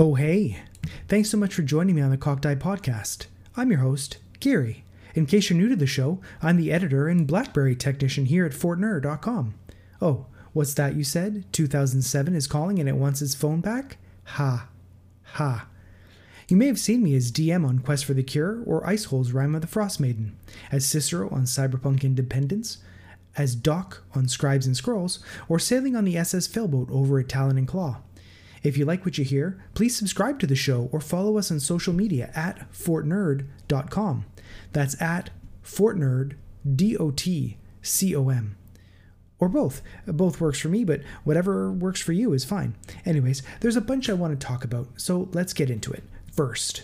Oh, hey. Thanks so much for joining me on the Cocked Eye Podcast. I'm your host, Gary. In case you're new to the show, I'm the editor and Blackberry technician here at FortNerd.com. Oh, what's that you said? 2007 is calling and it wants its phone back? Ha. Ha. You may have seen me as DM on Quest for the Cure or Icehole's Rime of the Frost Maiden, as Cicero on Cyberpunk Independence, as Doc on Scribes and Scrolls, or sailing on the SS Failboat over at Talon and Claw. If you like what you hear, please subscribe to the show or follow us on social media at fortnerd.com. That's at fortnerd, D O T C O M. Or both. Both works for me, but whatever works for you is fine. Anyways, there's a bunch I want to talk about, so let's get into it. First,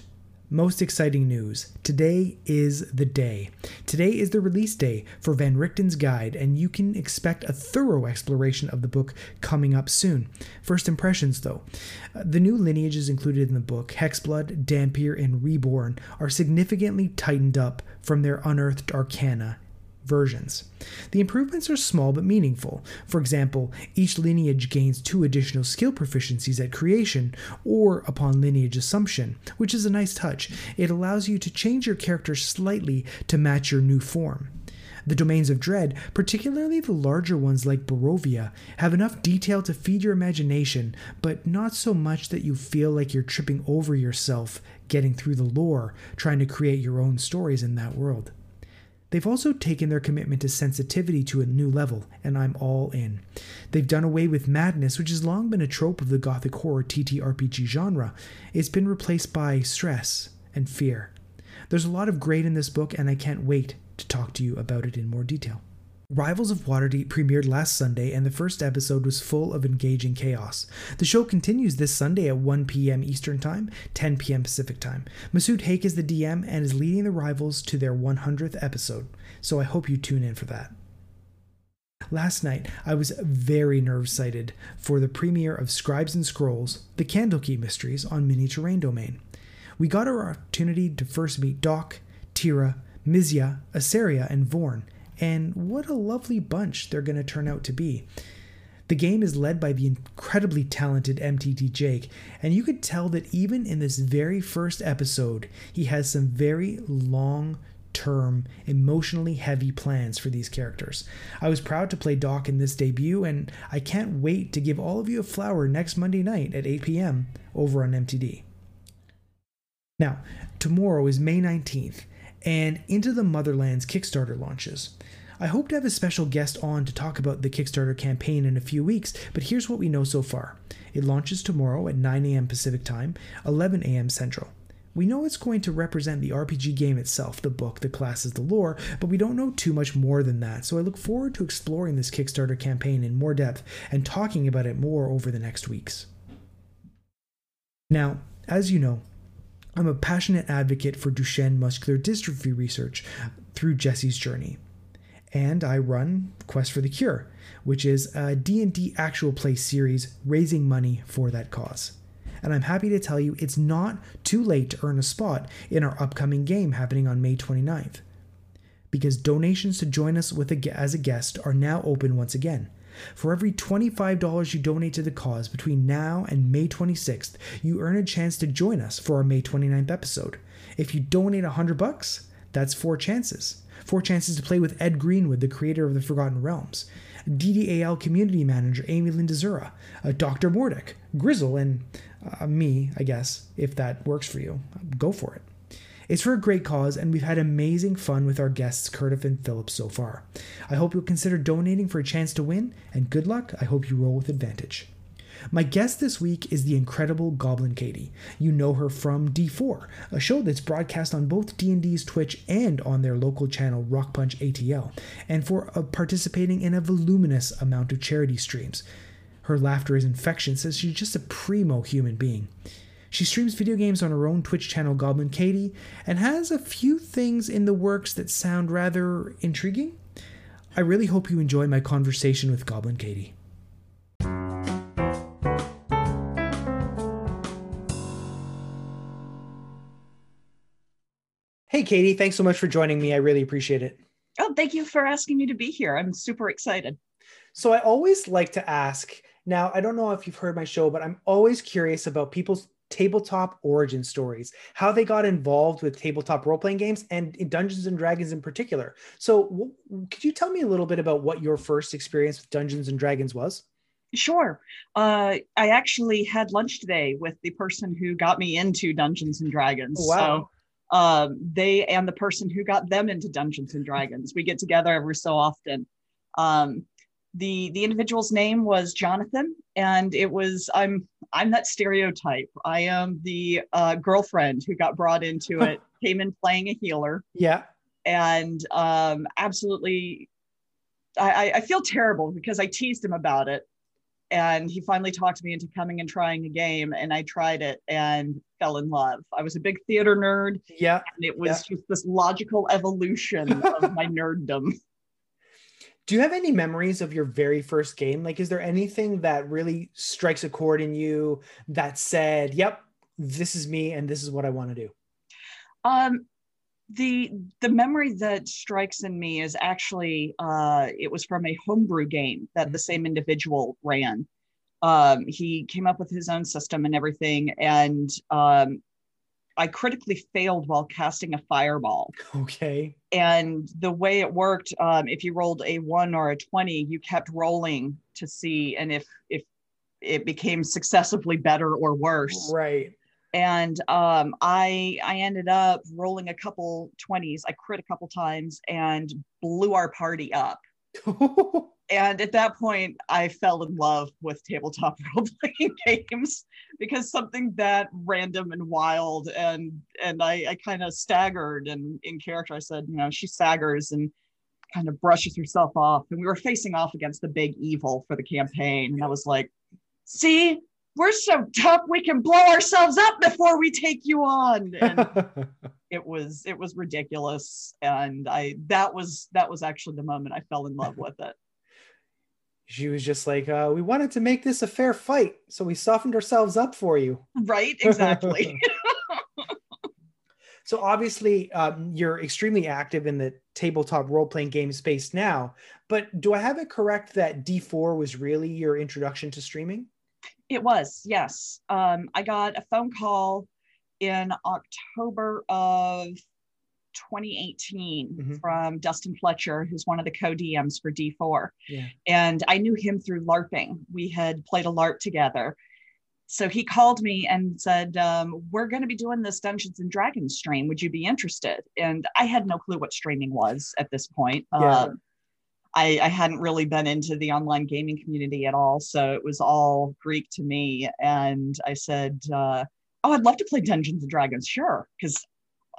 most exciting news. Today is the day. Today is the release day for Van Richten's Guide, and you can expect a thorough exploration of the book coming up soon. First impressions, though. Uh, the new lineages included in the book, Hexblood, Dhampir, and Reborn, are significantly tightened up from their unearthed arcana versions. The improvements are small but meaningful. For example, each lineage gains two additional skill proficiencies at creation or upon lineage assumption, which is a nice touch. It allows you to change your character slightly to match your new form. The domains of dread, particularly the larger ones like Barovia, have enough detail to feed your imagination, but not so much that you feel like you're tripping over yourself getting through the lore, trying to create your own stories in that world. They've also taken their commitment to sensitivity to a new level, and I'm all in. They've done away with madness, which has long been a trope of the gothic horror TTRPG genre. It's been replaced by stress and fear. There's a lot of great in this book, and I can't wait to talk to you about it in more detail. Rivals of Waterdeep premiered last Sunday, and the first episode was full of engaging chaos. The show continues this Sunday at 1 p.m. Eastern Time, 10 p.m. Pacific Time. Masood Haque is the DM and is leading the Rivals to their 100th episode, so I hope you tune in for that. Last night, I was very nerve sighted for the premiere of Scribes and Scrolls, The Candlekeep Mysteries on Mini Terrain Domain. We got our opportunity to first meet Doc, Tira, Mizya, Asaria, and Vorn and what a lovely bunch they're going to turn out to be. The game is led by the incredibly talented MTT Jake, and you could tell that even in this very first episode, he has some very long term, emotionally heavy plans for these characters. I was proud to play Doc in this debut, and I can't wait to give all of you a flower next Monday night at 8 p.m. over on MTD. Now, tomorrow is May 19th, and Into the Motherlands Kickstarter launches. I hope to have a special guest on to talk about the Kickstarter campaign in a few weeks, but here's what we know so far. It launches tomorrow at 9 a.m. Pacific Time, 11 a.m. Central. We know it's going to represent the RPG game itself, the book, the classes, the lore, but we don't know too much more than that, so I look forward to exploring this Kickstarter campaign in more depth and talking about it more over the next weeks. Now, as you know, I'm a passionate advocate for Duchenne muscular dystrophy research through Jesse's journey. And I run Quest for the Cure, which is a D&D actual play series raising money for that cause. And I'm happy to tell you it's not too late to earn a spot in our upcoming game happening on May 29th. Because donations to join us with a, as a guest are now open once again. For every $25 you donate to the cause between now and May 26th, you earn a chance to join us for our May 29th episode. If you donate 100 bucks, that's four chances. Four chances to play with Ed Greenwood, the creator of the Forgotten Realms, DDAL community manager Amy Lynn Dzura, uh, Dr. Mordick, Grizzle, and uh, me, I guess, if that works for you. Go for it. It's for a great cause, and we've had amazing fun with our guests, Curtis and Phillips, so far. I hope you'll consider donating for a chance to win, and good luck. I hope you roll with advantage. My guest this week is the incredible Goblin Katie. You know her from D4, a show that's broadcast on both D&D's Twitch and on their local channel Rock Punch ATL, and for uh, participating in a voluminous amount of charity streams. Her laughter is infectious as she's just a primo human being. She streams video games on her own Twitch channel, Goblin Katie, and has a few things in the works that sound rather intriguing. I really hope you enjoy my conversation with Goblin Katie. Hey, Katie, thanks so much for joining me. I really appreciate it. Oh, thank you for asking me to be here. I'm super excited. So, I always like to ask now, I don't know if you've heard my show, but I'm always curious about people's tabletop origin stories, how they got involved with tabletop role playing games and Dungeons and Dragons in particular. So, w- could you tell me a little bit about what your first experience with Dungeons and Dragons was? Sure. Uh, I actually had lunch today with the person who got me into Dungeons and Dragons. Oh, wow. So um, they and the person who got them into Dungeons and Dragons. We get together every so often. Um, the the individual's name was Jonathan, and it was I'm I'm that stereotype. I am the uh, girlfriend who got brought into it, came in playing a healer, Yeah. and um, absolutely, I, I- I feel terrible because I teased him about it, and he finally talked me into coming and trying a game, and I tried it and fell in love. I was a big theater nerd, Yeah. and it was just this logical evolution of my nerddom. Do you have any memories of your very first game? Like, is there anything that really strikes a chord in you that said, yep, this is me and this is what I want to do? Um, the the memory that strikes in me is actually uh, it was from a homebrew game that the same individual ran. Um, he came up with his own system and everything, and um, I critically failed while casting a fireball. Okay. And the way it worked, um, if you rolled a one or a twenty, you kept rolling to see, and if if it became successively better or worse Right. and um, I I ended up rolling a couple 20s. I crit a couple times and blew our party up. And at that point, I fell in love with tabletop role playing games because something that random and wild and and I, I kind of staggered and in character I said, you know, she staggers and kind of brushes herself off. And we were facing off against the big evil for the campaign. And I was like, see, we're so tough we can blow ourselves up before we take you on. And it was it was ridiculous. And I that was that was actually the moment I fell in love with it. She was just like, uh, we wanted to make this a fair fight, so we softened ourselves up for you. Right? Exactly. So obviously, um, you're extremely active in the tabletop role-playing game space now. But do I have it correct that D4 was really your introduction to streaming? It was, yes. Um, I got a phone call in October of 2018 Mhm. from Dustin Fletcher, who's one of the co-DMs for D4. Yeah. And I knew him through LARPing. We had played a LARP together. So he called me and said, um, We're going to be doing this Dungeons and Dragons stream. Would you be interested? And I had no clue what streaming was at this point. Yeah. Um, I, I hadn't really been into the online gaming community at all. So it was all Greek to me. And I said, uh, Oh, I'd love to play Dungeons and Dragons. Sure. Because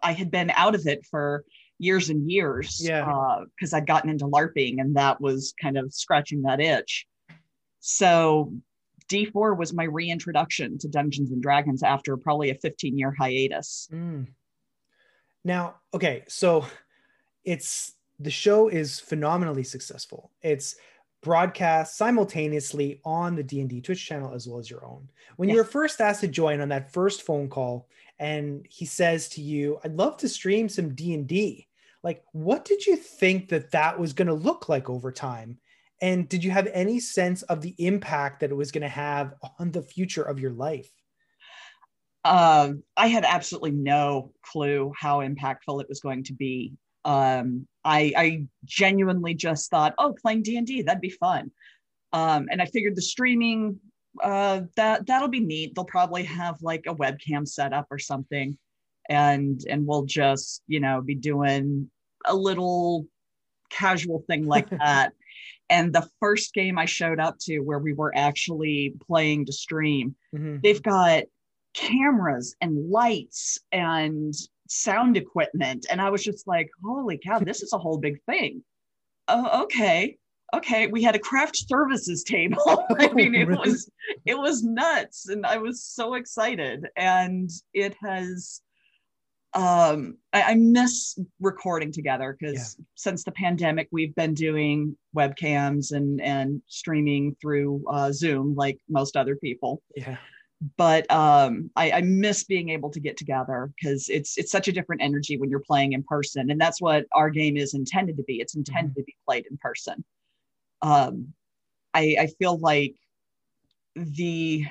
I had been out of it for years and years. Yeah. Because I'd gotten into LARPing and that was kind of scratching that itch. So D4 was my reintroduction to Dungeons and Dragons after probably a 15 year hiatus. Mm. Now, okay, so it's the show is phenomenally successful. It's broadcast simultaneously on the D&D Twitch channel as well as your own. When you Yes. were first asked to join on that first phone call and he says to you, "I'd love to stream some D&D." Like, what did you think that that was going to look like over time? And did you have any sense of the impact that it was going to have on the future of your life? um, I had absolutely no clue how impactful it was going to be. Um, I, I genuinely just thought, oh, playing D and D, that'd be fun. Um, and I figured the streaming, uh, that that'll be neat. They'll probably have like a webcam set up or something, and and we'll just you know be doing a little casual thing like that. And the first game I showed up to, where we were actually playing to stream, Mhm. they've got cameras and lights and sound equipment and i was just like holy cow this is a whole big thing oh okay okay we had a craft services table i mean it Really? was it was nuts and i was so excited and it has um i, I miss recording together because since the pandemic we've been doing webcams and and streaming through uh, zoom like most other people Yeah. but um, I, I miss being able to get together because it's it's such a different energy when you're playing in person, and that's what our game is intended to be. It's intended to be played in person. Um, I, I feel like the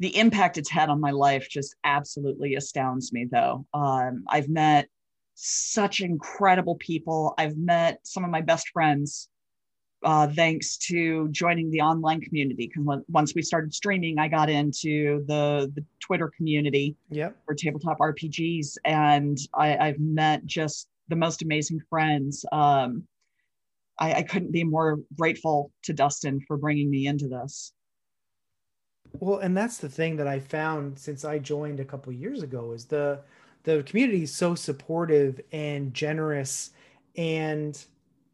the impact it's had on my life just absolutely astounds me though. Um, i've met such incredible people. I've met some of my best friends uh, thanks to joining the online community because once we started streaming i got into the the twitter community yep. for tabletop rpgs and I, i've met just the most amazing friends. Um, I, I couldn't be more grateful to dustin for bringing me into this. Well, and that's the thing that I found since I joined a couple years ago is the the community is so supportive and generous and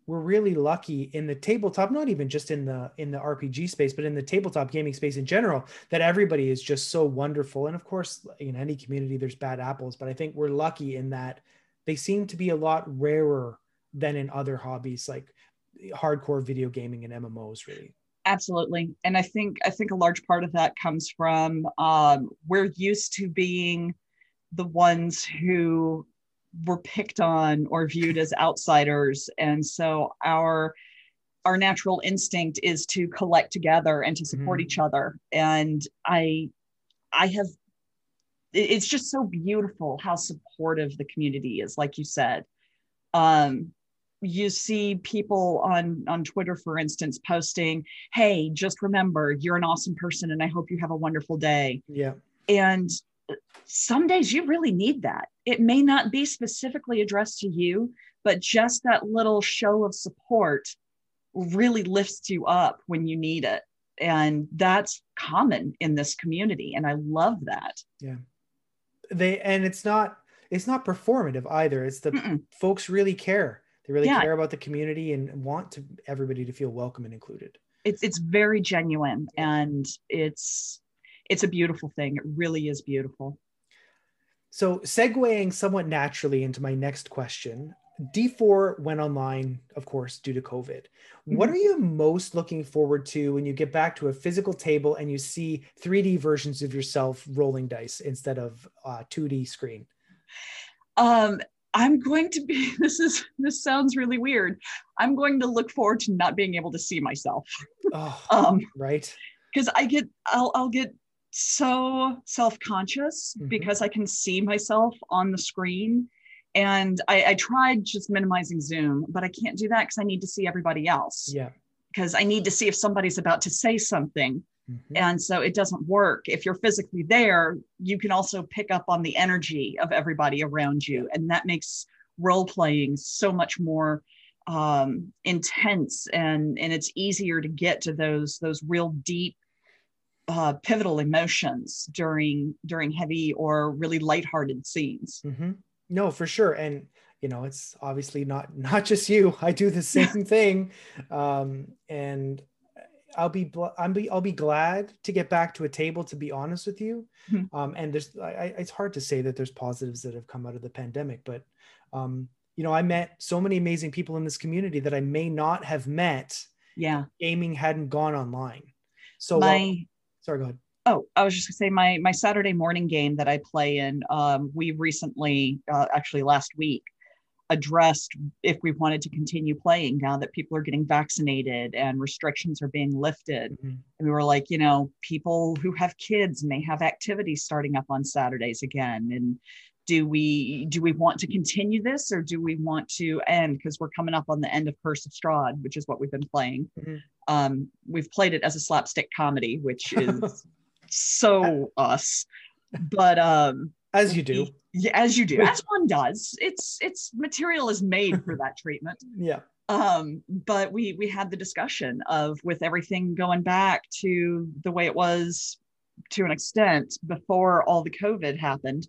we're really lucky in the tabletop not even just in the in the rpg space but in the tabletop gaming space in general that everybody is just so wonderful. And of course in any community there's bad apples but i think we're lucky in that they seem to be a lot rarer than in other hobbies. Like hardcore video gaming and mmos really. Absolutely. And i think i think a large part of that comes from um, we're used to being the ones who were picked on or viewed as outsiders. And so our our natural instinct is to collect together and to support mm-hmm. each other. And i i have it's just so beautiful how supportive the community is like you said. Um you see people on on twitter for instance posting hey just remember you're an awesome person and i hope you have a wonderful day. Yeah. And some days you really need that. It may not be specifically addressed to you but just that little show of support really lifts you up when you need it. And that's common in this community and i love that. Yeah. They and it's not it's not performative either. It's the Mm-mm. folks really care they really yeah. care about the community and want to everybody to feel welcome and included. It's it's very genuine and it's it's a beautiful thing. It really is beautiful. So segueing somewhat naturally into my next question, D4 went online, of course, due to COVID. Mm-hmm. What are you most looking forward to when you get back to a physical table and you see 3D versions of yourself rolling dice instead of uh, 2D screen? Um, I'm going to be this is this sounds really weird. I'm going to look forward to not being able to see myself. Oh, um, right. Because I get I'll I'll get so self-conscious mm-hmm. because I can see myself on the screen. And I, I tried just minimizing Zoom, but I can't do that because I need to see everybody else. Yeah. Because I need to see if somebody's about to say something. Mm-hmm. And so it doesn't work. If you're physically there, you can also pick up on the energy of everybody around you. And that makes role playing so much more um, intense and, and it's easier to get to those, those real deep, uh, pivotal emotions during, during heavy or really lighthearted scenes. Mm-hmm. No, for sure. And, you know, it's obviously not, not just you, I do the same thing. Um, and I'll be I'll be I'll be glad to get back to a table. To be honest with you, mm-hmm. um, and there's I, it's hard to say that there's positives that have come out of the pandemic, but um, you know I met so many amazing people in this community that I may not have met. Yeah, gaming hadn't gone online. So my while, sorry, go ahead. Oh, I was just gonna say my my Saturday morning game that I play in. Um, we recently, uh, actually last week, addressed if we wanted to continue playing now that people are getting vaccinated and restrictions are being lifted. Mm-hmm. And we were like, you know, people who have kids may have activities starting up on Saturdays again. And do we do we want to continue this or do we want to end because we're coming up on the end of Curse of Strahd, which is what we've been playing. Mm-hmm. Um, we've played it as a slapstick comedy, which is so us. But um as you do as you do, as one does. It's it's material is made for that treatment. Yeah. Um, but we we had the discussion of with everything going back to the way it was to an extent before all the COVID happened.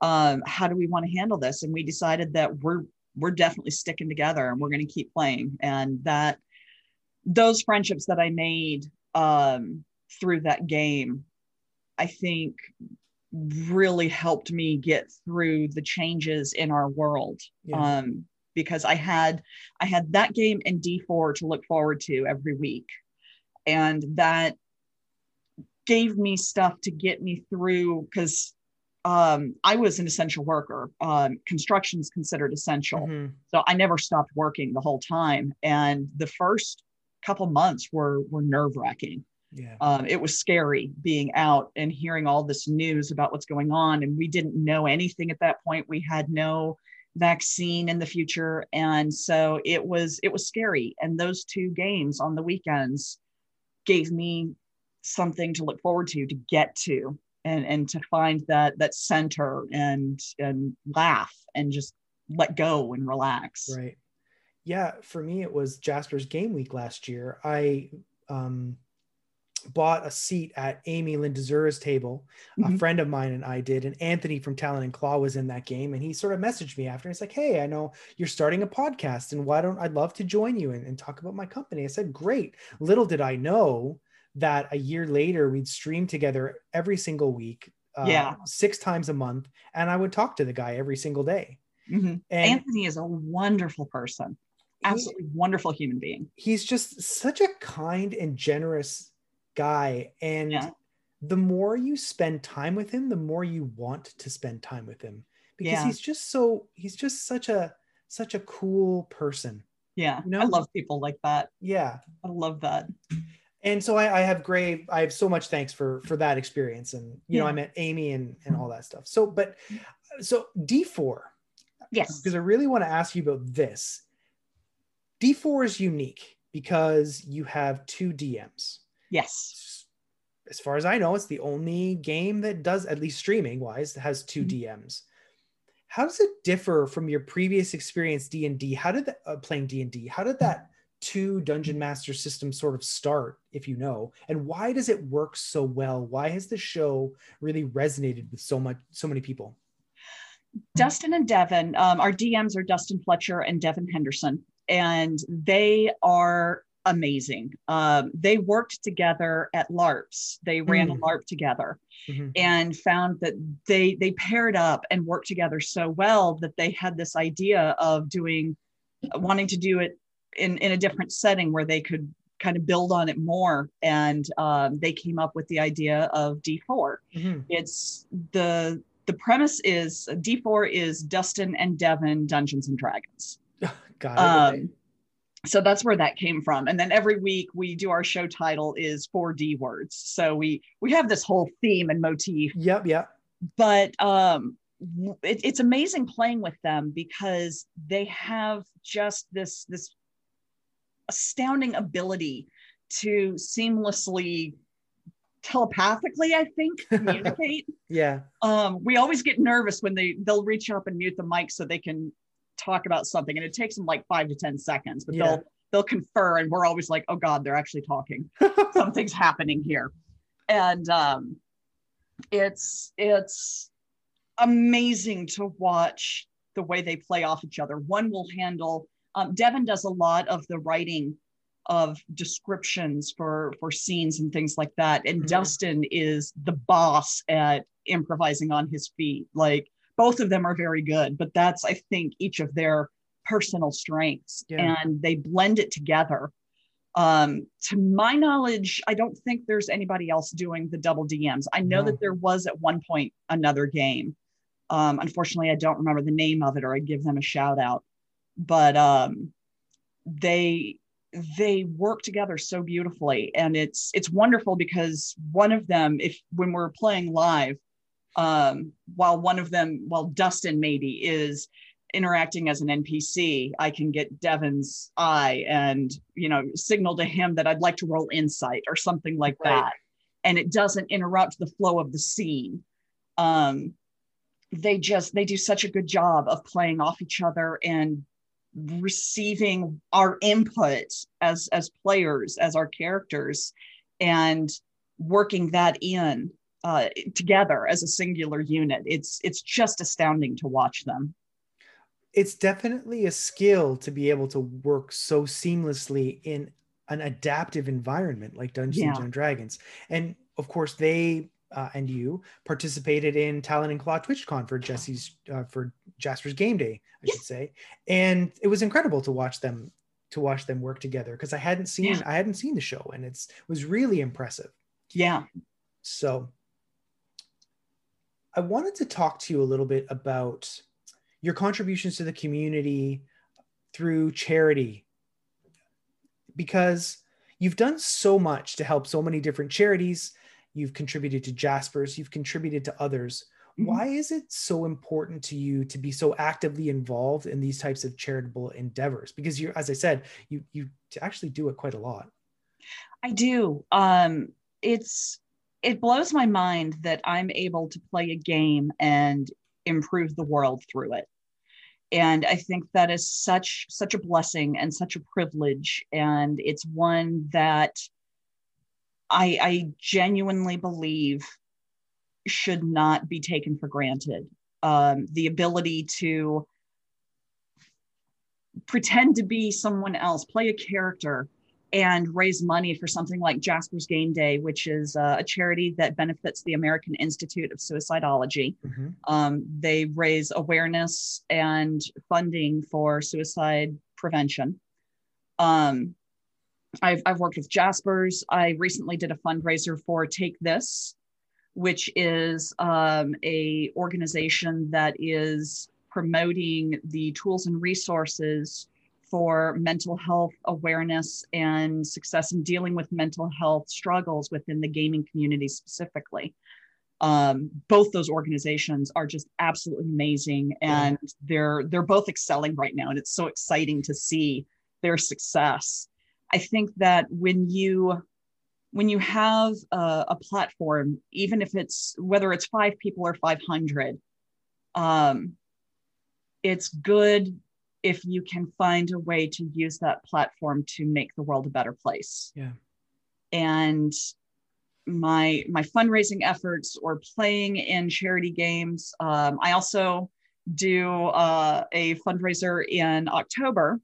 Um, how do we want to handle this? And we decided that we're we're definitely sticking together and we're going to keep playing. And that those friendships that I made um, through that game, I think really helped me get through the changes in our world yeah. um, because i had i had that game and d4 to look forward to every week and that gave me stuff to get me through because um, I was an essential worker. Um, construction is considered essential. Mm-hmm. So I never stopped working the whole time. And the first couple months were, were nerve wracking Yeah. Um, it was scary being out and hearing all this news about what's going on. And we didn't know anything at that point. We had no vaccine in the future. And so it was it was scary. And those two games on the weekends gave me something to look forward to, to get to and and to find that that center and and laugh and just let go and relax. Right. Yeah, for me it was Jasper's game week last year. I um bought a seat at Amy Lynn Dzura's table. Mm-hmm. A friend of mine and I did, and Anthony from Talon and Claw was in that game, and he sort of messaged me after. He's like, "Hey, I know you're starting a podcast, and why don't I'd love to join you and, and talk about my company?" I said, "Great." Little did I know that a year later we'd stream together every single week, uh, yeah, six times a month, and I would talk to the guy every single day. Mm-hmm. Anthony is a wonderful person, absolutely he, wonderful human being. He's just such a kind and generous guy, and yeah. the more you spend time with him, the more you want to spend time with him because yeah. he's just so he's just such a such a cool person. Yeah, you know? I love people like that. Yeah, I love that and so I, I, have grave i have so much thanks for for that experience and you yeah. know i met amy and and all that stuff so but so d4 yes because i really want to ask you about this d4 is unique because you have two dms yes. As far as i know it's the only game that does at least streaming wise has 2 mm-hmm. dms how does it differ from your previous experience d&d how did that uh, playing d&d how did that two dungeon master systems sort of start if you know? And why does it work so well? Why has the show really resonated with so much so many people? Dustin and devin um, our dms are dustin fletcher and devin henderson and they are amazing um, they worked together at larps they ran mm. a larp together mm-hmm. and found that they they paired up and worked together so well that they had this idea of doing wanting to do it in, in a different setting where they could kind of build on it more. And um, they came up with the idea of D4. Mm-hmm. It's the the premise is D4 is Dustin and Devin Dungeons and Dragons. Got it. Um, so that's where that came from. And then every week we do our show title is four D words. So we we have this whole theme and motif. Yep, yep. But um it, it's amazing playing with them because they have just this this astounding ability to seamlessly telepathically i think communicate yeah um we always get nervous when they they'll reach up and mute the mic so they can talk about something and it takes them like five to ten seconds but yeah. they'll they'll confer and we're always like oh god they're actually talking something's happening here and um it's it's amazing to watch the way they play off each other one will handle um, Devin does a lot of the writing of descriptions for for scenes and things like that, and mm-hmm. Dustin is the boss at improvising on his feet. Like both of them are very good, but that's I think each of their personal strengths, yeah. and they blend it together. Um, to my knowledge, I don't think there's anybody else doing the double DMs. I know no. that there was at one point another game. Um, unfortunately, I don't remember the name of it, or I'd give them a shout out but um, they they work together so beautifully and it's it's wonderful because one of them if when we're playing live um, while one of them while dustin maybe is interacting as an npc i can get devin's eye and you know signal to him that i'd like to roll insight or something like right. that. And it doesn't interrupt the flow of the scene. Um, they just they do such a good job of playing off each other and receiving our input as as players as our characters and working that in uh, together as a singular unit it's it's just astounding to watch them it's definitely a skill to be able to work so seamlessly in an adaptive environment like dungeons yeah. and dragons and of course they uh, and you participated in Talon and Claw TwitchCon for Jesse's uh, for Jasper's Game Day, I should say, and it was incredible to watch them to watch them work together because I hadn't seen yeah. I hadn't seen the show and it's it was really impressive. Yeah. So I wanted to talk to you a little bit about your contributions to the community through charity because you've done so much to help so many different charities. You've contributed to Jaspers, you've contributed to others. Mm-hmm. Why is it so important to you to be so actively involved in these types of charitable endeavors? Because you, as I said, you you actually do it quite a lot. I do. Um, it's it blows my mind that I'm able to play a game and improve the world through it. And I think that is such such a blessing and such a privilege, and it's one that I, I genuinely believe should not be taken for granted. Um, the ability to pretend to be someone else, play a character, and raise money for something like Jasper's Game Day, which is uh, a charity that benefits the American Institute of Suicidology. Mm-hmm. Um, they raise awareness and funding for suicide prevention. Um, I've, I've worked with Jasper's. I recently did a fundraiser for Take This, which is um, a organization that is promoting the tools and resources for mental health awareness and success in dealing with mental health struggles within the gaming community specifically. Um, both those organizations are just absolutely amazing, and they're they're both excelling right now, and it's so exciting to see their success. I think that when you when you have a, a platform, even if it's whether it's five people or five hundred, um, it's good if you can find a way to use that platform to make the world a better place. Yeah. And my my fundraising efforts or playing in charity games. Um, I also do uh, a fundraiser in October,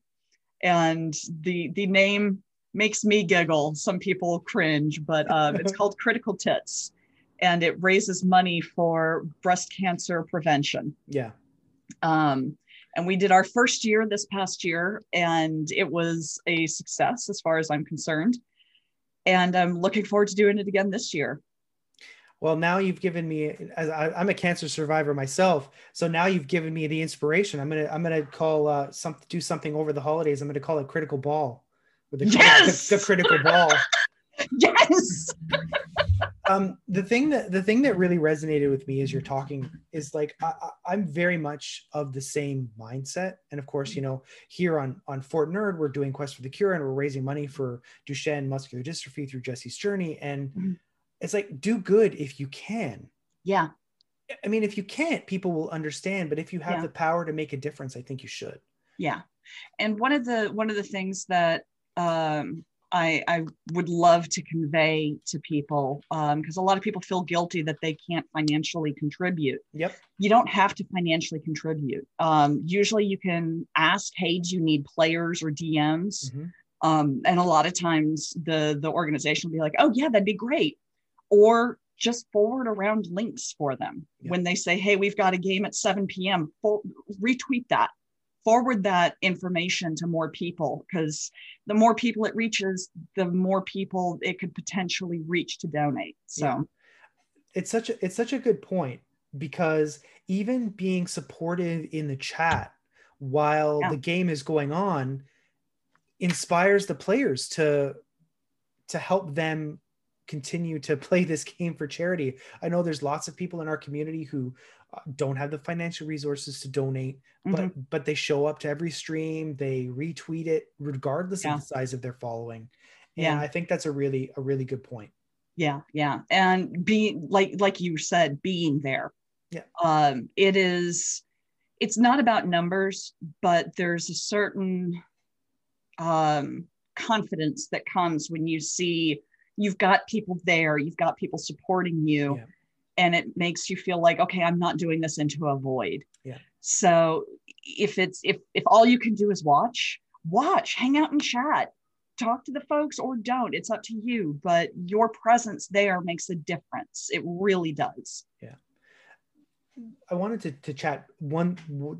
and the the name makes me giggle. Some people cringe, but um, it's called Critical Tits, and it raises money for breast cancer prevention. Yeah. Um, and we did our first year this past year, and it was a success as far as I'm concerned. And I'm looking forward to doing it again this year. Well, now you've given me. I, am a cancer survivor myself, so now you've given me the inspiration. I'm gonna I'm gonna call uh, some do something over the holidays. I'm gonna call it Critical Ball, with the, yes! the, the critical ball. yes um, the thing that the thing that really resonated with me as you're talking is like I, I'm very much of the same mindset, and of course, you know, here on on Fort Nerd, we're doing Quest for the Cure, and we're raising money for Duchenne muscular dystrophy through Jesse's journey, and mm-hmm. it's like do good if you can. Yeah. I mean, if you can't, people will understand, but if you have yeah. the power to make a difference, I think you should. Yeah, and one of the one of the things that um, I, I would love to convey to people because um, a lot of people feel guilty that they can't financially contribute. Yep. You don't have to financially contribute. Um, usually you can ask, hey, do you need players or DMs? Mm-hmm. Um, and a lot of times the, the organization will be like, oh, yeah, that'd be great. Or just forward around links for them yep. when they say, hey, we've got a game at 7 p.m. For, retweet that forward that information to more people because the more people it reaches the more people it could potentially reach to donate so yeah. it's such a it's such a good point because even being supportive in the chat while yeah. the game is going on inspires the players to to help them continue to play this game for charity. I know there's lots of people in our community who don't have the financial resources to donate, mm-hmm. but but they show up to every stream, they retweet it regardless yeah. of the size of their following. And yeah. I think that's a really a really good point. Yeah, yeah. And being like like you said, being there. Yeah. Um it is it's not about numbers, but there's a certain um confidence that comes when you see you've got people there, you've got people supporting you. Yeah. And it makes you feel like, okay, I'm not doing this into a void. Yeah. So if it's if if all you can do is watch, watch, hang out and chat, talk to the folks or don't. It's up to you. But your presence there makes a difference. It really does. Yeah. I wanted to, to chat one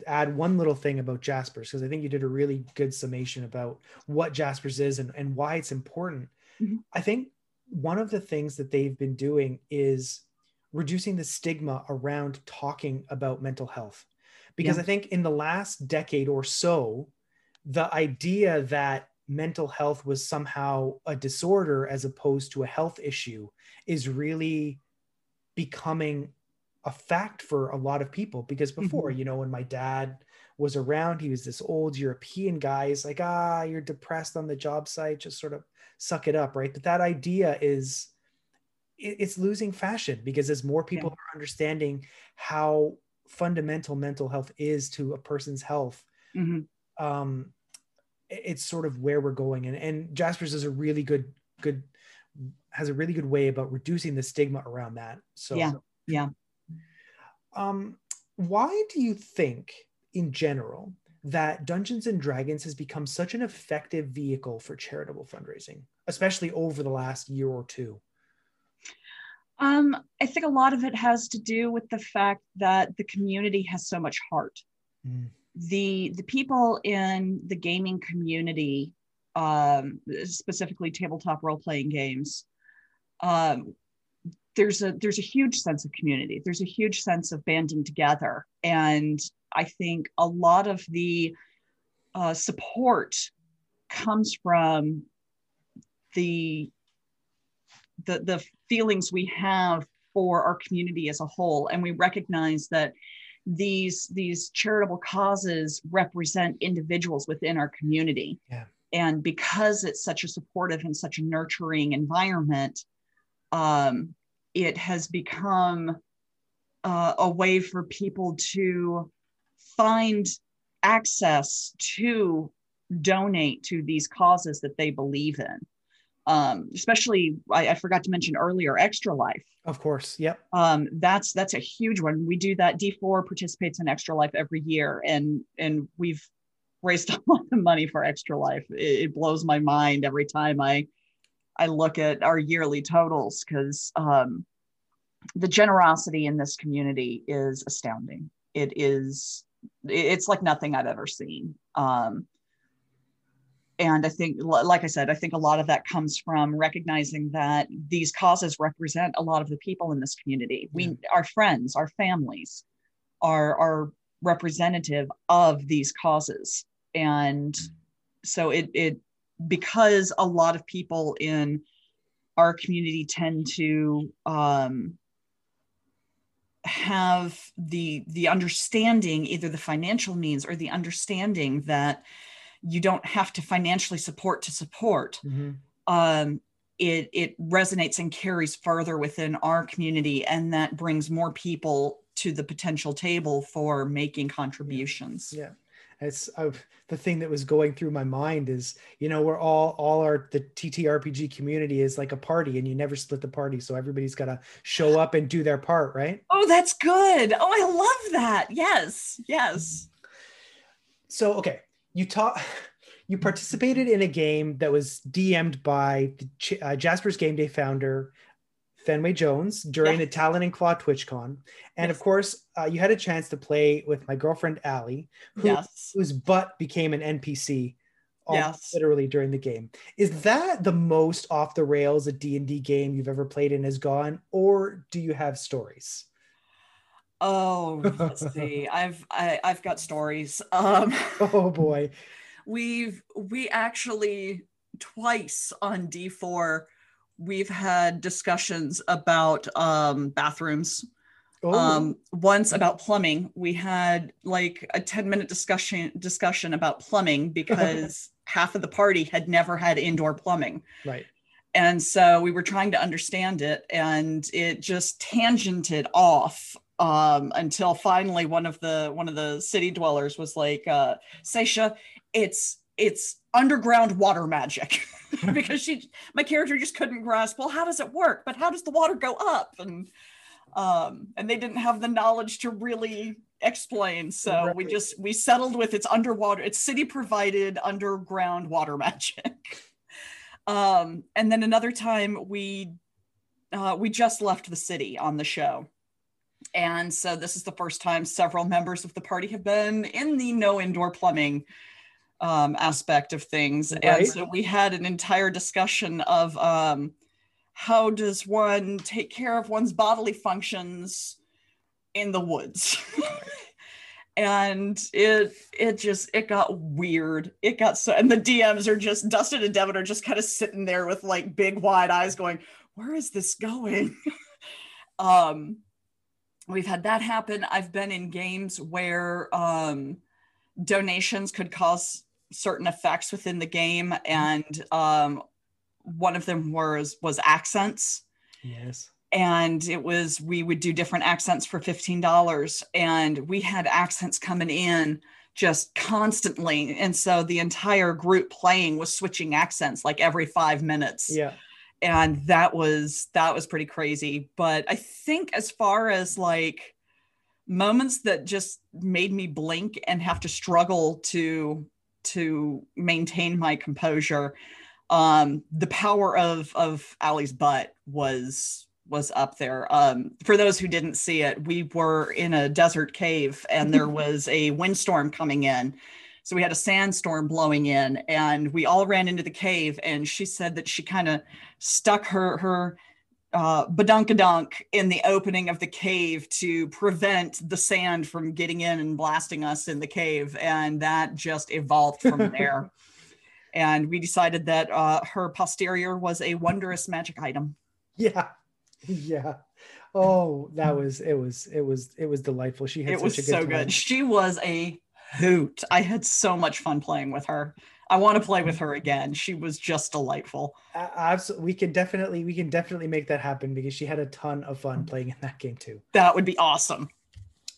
add one little thing about Jaspers because I think you did a really good summation about what Jaspers is and, and why it's important. Mm-hmm. I think one of the things that they've been doing is reducing the stigma around talking about mental health. Because yeah. I think in the last decade or so, the idea that mental health was somehow a disorder as opposed to a health issue is really becoming a fact for a lot of people because before mm-hmm. you know when my dad was around he was this old european guy he's like ah you're depressed on the job site just sort of suck it up right but that idea is it's losing fashion because as more people yeah. are understanding how fundamental mental health is to a person's health mm-hmm. um, it's sort of where we're going and, and jaspers is a really good good has a really good way about reducing the stigma around that so yeah yeah um why do you think in general that dungeons and dragons has become such an effective vehicle for charitable fundraising especially over the last year or two um, I think a lot of it has to do with the fact that the community has so much heart. Mm. The the people in the gaming community, um, specifically tabletop role playing games, um, there's a there's a huge sense of community. There's a huge sense of banding together, and I think a lot of the uh, support comes from the the, the feelings we have for our community as a whole. And we recognize that these, these charitable causes represent individuals within our community. Yeah. And because it's such a supportive and such a nurturing environment, um, it has become uh, a way for people to find access to donate to these causes that they believe in um, especially I, I, forgot to mention earlier extra life. Of course yep. Um, that's that's a huge one. We do that. D4 participates in extra life every year and and we've raised a lot of money for extra life. It, it blows my mind every time i i look at our yearly totals because um, the generosity in this community is astounding. It is it's like nothing i've ever seen. Um, and I think, like I said, I think a lot of that comes from recognizing that these causes represent a lot of the people in this community. We, yeah. our friends, our families, are are representative of these causes, and so it it because a lot of people in our community tend to um, have the the understanding, either the financial means or the understanding that you don't have to financially support to support. Mm-hmm. Um, it it resonates and carries further within our community, and that brings more people to the potential table for making contributions. Yeah. It's uh, the thing that was going through my mind is, you know, we're all all our the TTRPG community is like a party, and you never split the party, so everybody's got to show up and do their part, right? Oh, that's good. Oh, I love that. Yes, yes. So, okay, you taught you participated in a game that was DM'd by the, uh, Jasper's Game Day founder Fenway Jones during yes. the Talon and Claw TwitchCon, and yes. of course, uh, you had a chance to play with my girlfriend Allie, who, yes. whose butt became an NPC. Yes. literally during the game is that the most off the rails a d&d game you've ever played and has gone or do you have stories Oh, let's see. I've I, have i have got stories. Um, oh boy, we've we actually twice on D4 we've had discussions about um, bathrooms. Oh. Um, once about plumbing, we had like a 10 minute discussion discussion about plumbing because half of the party had never had indoor plumbing. Right. And so we were trying to understand it and it just tangented off um, until finally one of the one of the city dwellers was like, uh, Seisha, it's it's underground water magic. Because she my character just couldn't grasp well how does it work? But how does the water go up? And um and they didn't have the knowledge to really explain. So right. we just we settled with it's underwater it's city provided underground water magic. Um and then another time we uh we just left the city on the show and so this is the first time several members of the party have been in the no indoor plumbing um, aspect of things. Right. And so we had an entire discussion of um, how does one take care of one's bodily functions in the woods? and it it just it got weird it got so and the dms are just dustin and devin are just kind of sitting there with like big wide eyes going where is this going um we've had that happen. I've been in games where um donations could cause certain effects within the game and um one of them was was accents. Yes. And it was we would do different accents for $15 and we had accents coming in just constantly. And so the entire group playing was switching accents like every 5 minutes. Yeah and that was that was pretty crazy but i think as far as like moments that just made me blink and have to struggle to to maintain my composure um the power of of Allie's butt was was up there. Um, for those who didn't see it, we were in a desert cave and there was a windstorm coming in. So we had a sandstorm blowing in and we all ran into the cave and she said that she kind of stuck her her uh, badunkadunk in the opening of the cave to prevent the sand from getting in and blasting us in the cave. And that just evolved from there. and we decided that uh, her posterior was a wondrous magic item. Yeah. yeah. Oh, that was it was it was it was delightful. She had it was such a so time. good. She was a hoot. I had so much fun playing with her. I want to play with her again. She was just delightful. Absolutely, we can definitely we can definitely make that happen because she had a ton of fun playing in that game too. That would be awesome.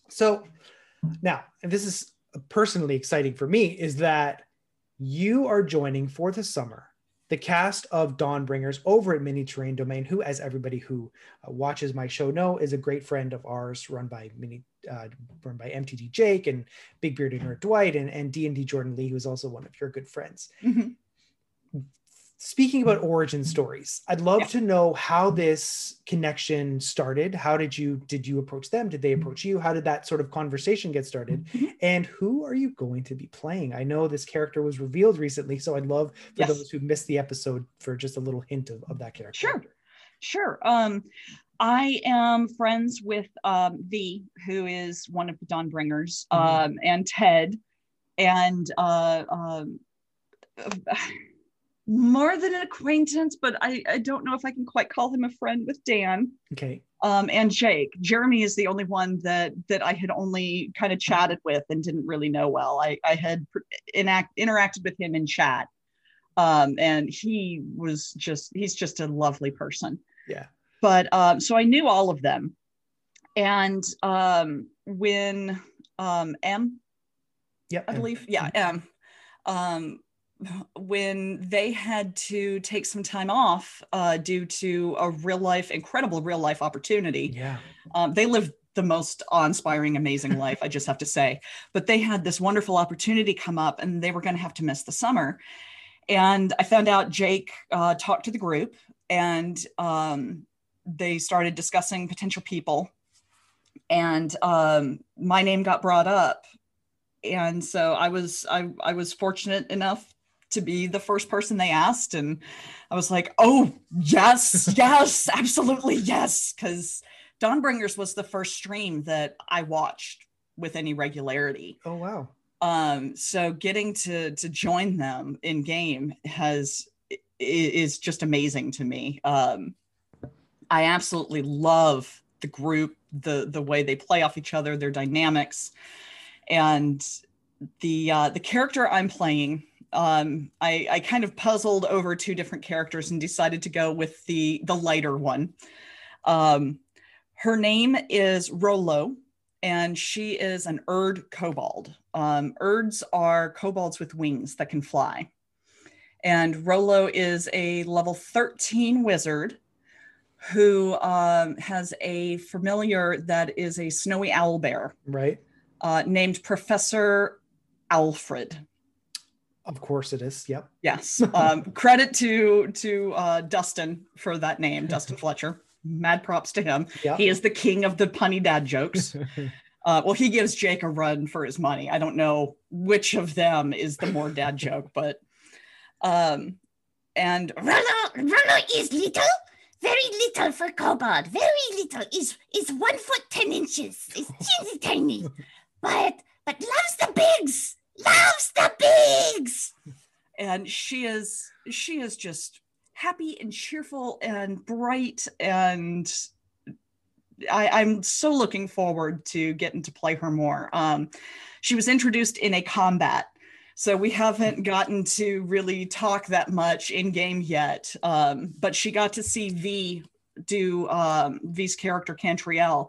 So now, and this is personally exciting for me, is that you are joining for the summer the cast of Dawnbringers over at Mini Terrain Domain, who, as everybody who uh, watches my show know, is a great friend of ours, run by Mini, uh, run by MTD Jake and Big Bearded Nerd Dwight and and D and D Jordan Lee, who is also one of your good friends. Mm-hmm. Speaking about origin stories, I'd love Yeah. to know how this connection started. How did you did you approach them? Did they approach you? How did that sort of conversation get started? Mhm. And who are you going to be playing? I know this character was revealed recently, so I'd love for Yes. those who missed the episode for just a little hint of, of that character. Sure. Sure. Um, I am friends with um, V, who is one of the Dawnbringers, Mhm. um, and Ted, and uh, um, more than an acquaintance, but I, I don't know if I can quite call him a friend with Dan. Okay. um, and Jake. Jeremy is the only one that that I had only kind of chatted with and didn't really know well. I, I had pr- enact, interacted with him in chat, um, and he was just he's just a lovely person. Yeah. But um, so I knew all of them, and um, when um, M Yep. I believe. Yeah. Um, um, when they had to take some time off uh, due to a real life, incredible real life opportunity, Yeah. um, they lived the most awe-inspiring, amazing life. I just have to say. But they had this wonderful opportunity come up, and they were going to have to miss the summer. And I found out Jake uh, talked to the group, and um, they started discussing potential people. And um, my name got brought up, and so I was I I was fortunate enough to be the first person they asked, and I was like, oh yes, yes, absolutely yes, because Dawnbringers was the first stream that I watched with any regularity. Oh wow. Um, so getting to to join them in game has is just amazing to me. Um, I absolutely love the group, the the way they play off each other, their dynamics, and the uh, the character I'm playing. Um, I, I kind of puzzled over two different characters and decided to go with the the lighter one. Um, her name is Rolo, and she is an Urd kobold. Um, Urds are kobolds with wings that can fly. And Rolo is a level 13 wizard who um, has a familiar that is a snowy owl bear Right. uh, named Professor Alfred. Of course it is. Yep. Yes. Um, credit to to uh, Dustin for that name, Dustin Fletcher. Mad props to him. Yep. He is the king of the punny dad jokes. Uh, well, he gives Jake a run for his money. I don't know which of them is the more dad joke, but um, and Rollo, Rollo is little, very little for kobold. Very little. Is is one foot ten inches. Is teeny tiny. But but loves the bigs. Loves the bigs. and she is she is just happy and cheerful and bright and I, am so looking forward to getting to play her more. Um, she was introduced in a combat, so we haven't gotten to really talk that much in game yet. Um, but she got to see V do um, V's character Cantriel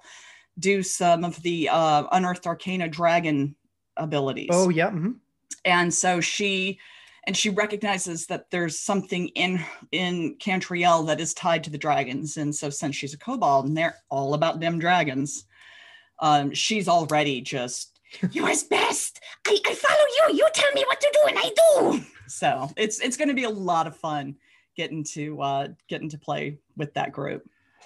do some of the uh, Unearthed Arcana Dragon abilities. Oh yeah. Mm-hmm. And so she and she recognizes that there's something in in Cantriel that is tied to the dragons. And so since she's a kobold and they're all about them dragons, um, she's already just yours best. I, I follow you. You tell me what to do and I do. So it's it's gonna be a lot of fun getting to uh getting to play with that group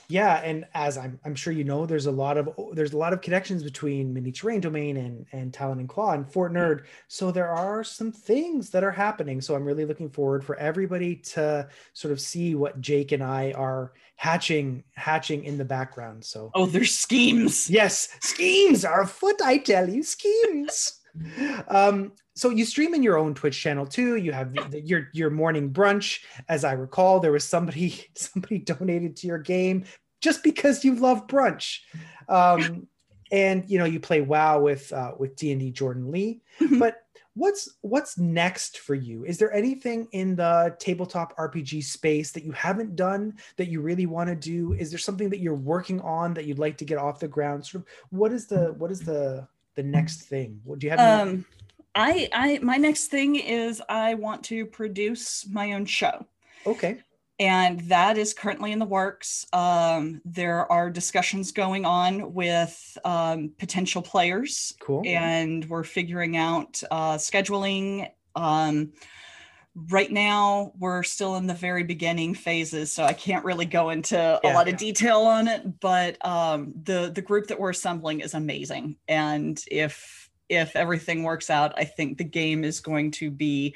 yeah and as I'm, I'm sure you know there's a lot of there's a lot of connections between mini terrain domain and and talon and claw and fort nerd. So there are some things that are happening. So i'm really looking forward for everybody to sort of see what jake and i are hatching hatching in the background. So oh there's schemes. Yes schemes are afoot i tell you schemes. Um so you stream in your own twitch channel too. You have the, the, your your morning brunch. As i recall there was somebody somebody donated to your game just because you love brunch. Um and you know you play wow with uh with d&d jordan lee. Mm-hmm. but what's what's next for you? Is there anything in the tabletop rpg space that you haven't done that you really want to do? Is there something that you're working on that you'd like to get off the ground? Sort of what is the what is the the next thing? What do you have um I, I, my next thing is I want to produce my own show. Okay. And that is currently in the works. Um, there are discussions going on with um, potential players. Cool. And we're figuring out uh, scheduling. Um, right now, we're still in the very beginning phases, so I can't really go into yeah, a lot yeah. of detail on it. But um, the the group that we're assembling is amazing, and if if everything works out, I think the game is going to be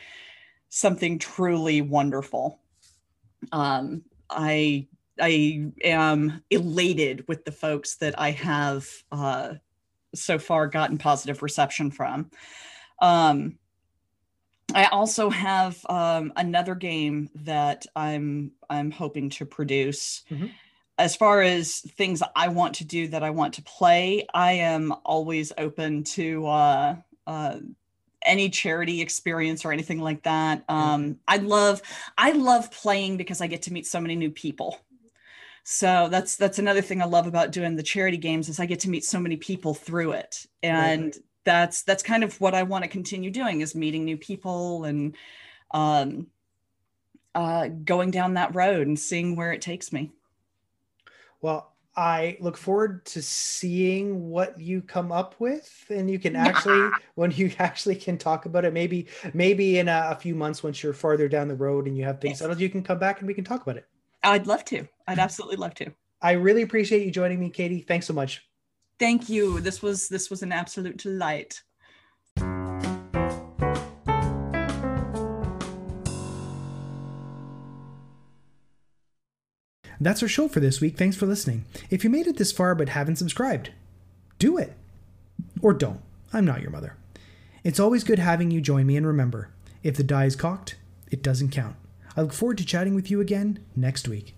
something truly wonderful. Um, I I am elated with the folks that I have uh, so far gotten positive reception from. Um, I also have um, another game that I'm I'm hoping to produce. Mm-hmm as far as things I want to do that I want to play, I am always open to uh, uh, any charity experience or anything like that. Um, I love I love playing because I get to meet so many new people. So that's that's another thing I love about doing the charity games is I get to meet so many people through it, and right. that's that's kind of what I want to continue doing is meeting new people and um, uh, going down that road and seeing where it takes me. Well, I look forward to seeing what you come up with, and you can actually, when you actually can talk about it, maybe maybe in a, a few months once you're farther down the road and you have things yes. settled, you can come back and we can talk about it. I'd love to. I'd absolutely love to. I really appreciate you joining me, Katie. Thanks so much. Thank you. This was this was an absolute delight. That's our show for this week. Thanks for listening. If you made it this far but haven't subscribed, do it. Or don't. I'm not your mother. It's always good having you join me, and remember if the die is cocked, it doesn't count. I look forward to chatting with you again next week.